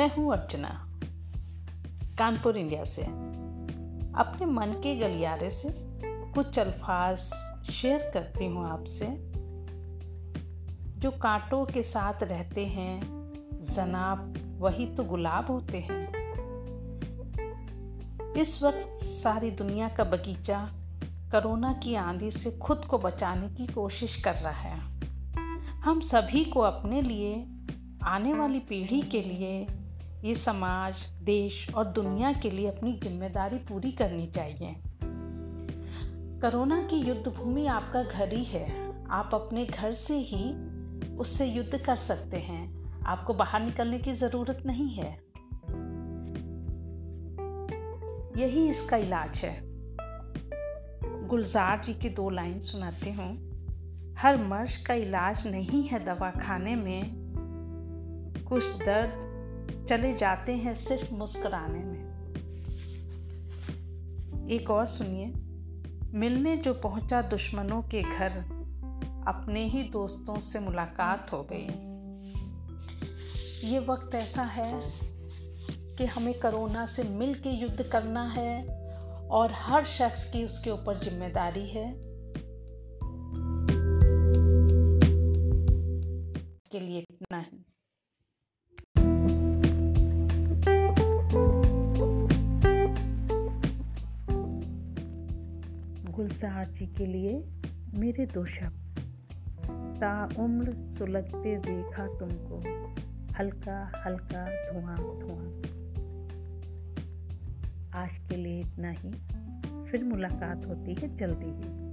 मैं हूँ अर्चना, कानपुर, इंडिया से। अपने मन के गलियारे से कुछ अल्फाज शेयर करती हूँ आपसे, जो कांटों के साथ रहते हैं, जनाब वही तो गुलाब होते हैं। इस वक्त सारी दुनिया का बगीचा कोरोना की आंधी से खुद को बचाने की कोशिश कर रहा है। हम सभी को अपने लिए, आने वाली पीढ़ी के लिए ये समाज, देश और दुनिया के लिए अपनी ज़िम्मेदारी पूरी करनी चाहिए। कोरोना की युद्ध भूमि आपका घर ही है। आप अपने घर से ही उससे युद्ध कर सकते हैं। आपको बाहर निकलने की ज़रूरत नहीं है। यही इसका इलाज है। गुलजार जी की दो लाइन सुनाती हूँ। हर मर्ज का इलाज नहीं है दवा खाने में। कुछ दर्द चले जाते हैं सिर्फ़ मुस्कुराने में। एक और सुनिए। मिलने जो पहुँचा दुश्मनों के घर, अपने ही दोस्तों से मुलाकात हो गई। ये वक्त ऐसा है कि हमें कोरोना से मिल के युद्ध करना है और हर शख्स की उसके ऊपर ज़िम्मेदारी है। गुलजार जी के लिए मेरे दो शब्द। ताउम्र सुलगते देखा तुमको, हल्का हल्का धुआँ धुआँ। आज के लिए इतना ही। फिर मुलाकात होती है जल्दी ही।